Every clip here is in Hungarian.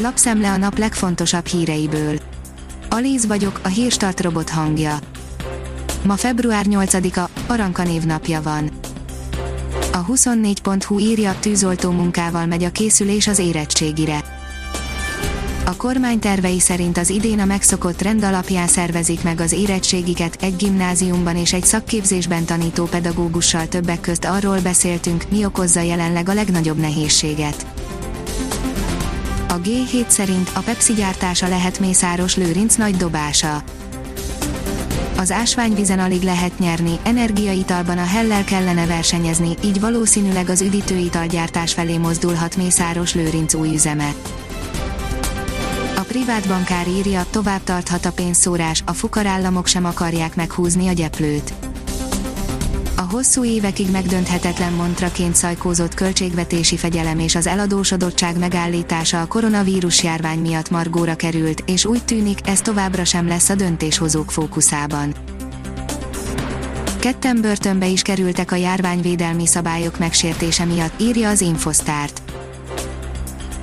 Lapszemle a nap legfontosabb híreiből. Alíz vagyok, a hírstart robot hangja. Ma február 8-a, Aranka névnapja van. A 24.hu írja, tűzoltó munkával megy a készülés az érettségire. A kormány tervei szerint az idén a megszokott rend alapján szervezik meg az érettségiket, egy gimnáziumban és egy szakképzésben tanító pedagógussal többek közt arról beszéltünk, mi okozza jelenleg a legnagyobb nehézséget. A G7 szerint a Pepsi gyártása lehet Mészáros Lőrinc nagy dobása. Az ásványvizen alig lehet nyerni, energiaitalban a hellel kellene versenyezni, így valószínűleg az üdítőitalgyártás felé mozdulhat Mészáros Lőrinc új üzeme. A privát bankár írja, tovább tarthat a pénzszórás, a fukarállamok sem akarják meghúzni a gyeplőt hosszú évekig megdönthetetlen montraként szajkózott költségvetési fegyelem és az eladósodottság megállítása a koronavírus járvány miatt margóra került, és úgy tűnik, ez továbbra sem lesz a döntéshozók fókuszában. Ketten börtönbe is kerültek a járványvédelmi szabályok megsértése miatt, írja az Infosztárt.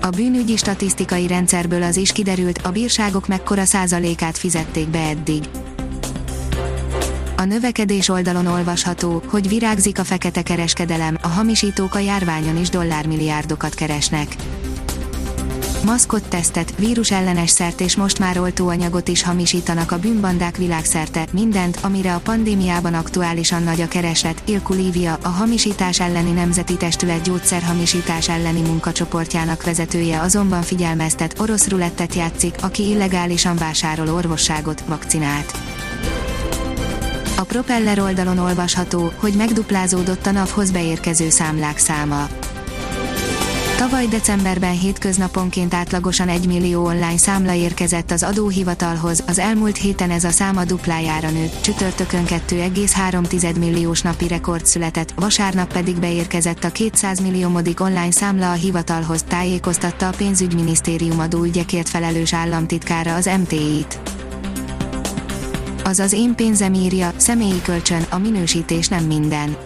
A bűnügyi statisztikai rendszerből az is kiderült, a bírságok mekkora százalékát fizették be eddig. Növekedés oldalon olvasható, hogy virágzik a fekete kereskedelem, a hamisítók a járványon is dollármilliárdokat keresnek. Maszkot tesztet, ellenes szert és most már oltóanyagot is hamisítanak a bűnbandák világszerte, mindent, amire a pandémiában aktuálisan nagy a kereslet, Ilku Lívia, a hamisítás elleni nemzeti testület gyógyszerhamisítás elleni munkacsoportjának vezetője azonban figyelmeztet, orosz rulettet játszik, aki illegálisan vásárol orvosságot, vakcinát. Propeller oldalon olvasható, hogy megduplázódott a NAV-hoz beérkező számlák száma. Tavaly decemberben hétköznaponként átlagosan 1 millió online számla érkezett az adóhivatalhoz, az elmúlt héten ez a száma duplájára nőtt, csütörtökön 2,3 milliós napi rekord született, vasárnap pedig beérkezett a 200 milliómodik online számla a hivatalhoz, tájékoztatta a pénzügyminisztérium adóügyekért felelős államtitkára az MTI-t az én pénzem írja, személyi kölcsön, a minősítés nem minden.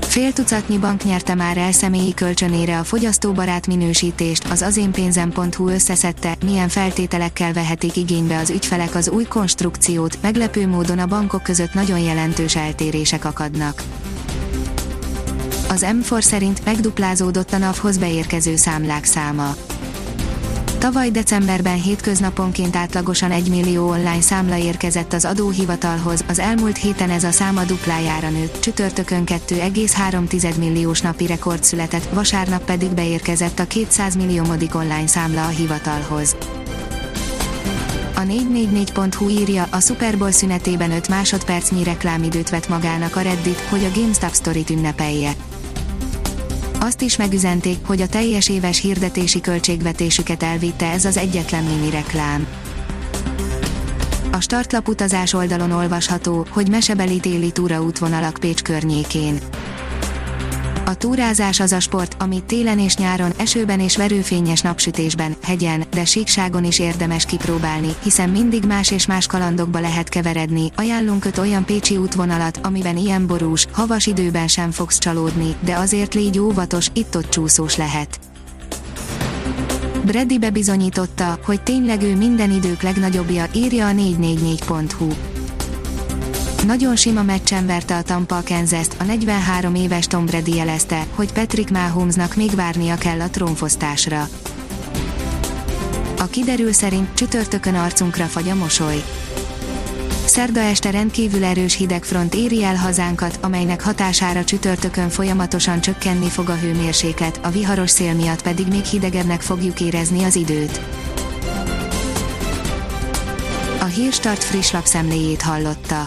Fél tucatnyi bank nyerte már el személyi kölcsönére a fogyasztóbarát minősítést, az azénpénzem.hu összeszedte, milyen feltételekkel vehetik igénybe az ügyfelek az új konstrukciót, meglepő módon a bankok között nagyon jelentős eltérések akadnak. Az M4 szerint megduplázódott a NAV-hoz beérkező számlák száma Tavaly decemberben hétköznaponként átlagosan 1 millió online számla érkezett az adóhivatalhoz, az elmúlt héten ez a száma duplájára nőtt, csütörtökön 2,3 milliós napi rekord született, vasárnap pedig beérkezett a 200 milliómodik online számla a hivatalhoz. A 444.hu írja, a Super Bowl szünetében 5 másodpercnyi reklámidőt vett magának a Reddit, hogy a GameStop sztorit ünnepelje. Azt is megüzenték, hogy a teljes éves hirdetési költségvetésüket elvitte ez az egyetlen mini reklám. A startlap utazás oldalon olvasható, hogy mesebeli téli túraútvonalak Pécs környékén. A túrázás az a sport, amit télen és nyáron, esőben és verőfényes napsütésben, hegyen, de síkságon is érdemes kipróbálni, hiszen mindig más és más kalandokba lehet keveredni. Ajánlunk öt olyan pécsi útvonalat, amiben ilyen borús, havas időben sem fogsz csalódni, de azért légy óvatos, itt-ott csúszós lehet. Brady bebizonyította, hogy tényleg ő minden idők legnagyobbja, írja a 444.hu. Nagyon sima meccsen verte a Tampa a kansas a 43 éves Tom Brady jelezte, hogy Patrick Mahomesnak még várnia kell a trónfosztásra. A kiderül szerint csütörtökön arcunkra fagy a mosoly. Szerda este rendkívül erős hidegfront éri el hazánkat, amelynek hatására csütörtökön folyamatosan csökkenni fog a hőmérséklet, a viharos szél miatt pedig még hidegebbnek fogjuk érezni az időt. A Hírstart friss lapszemléjét hallotta.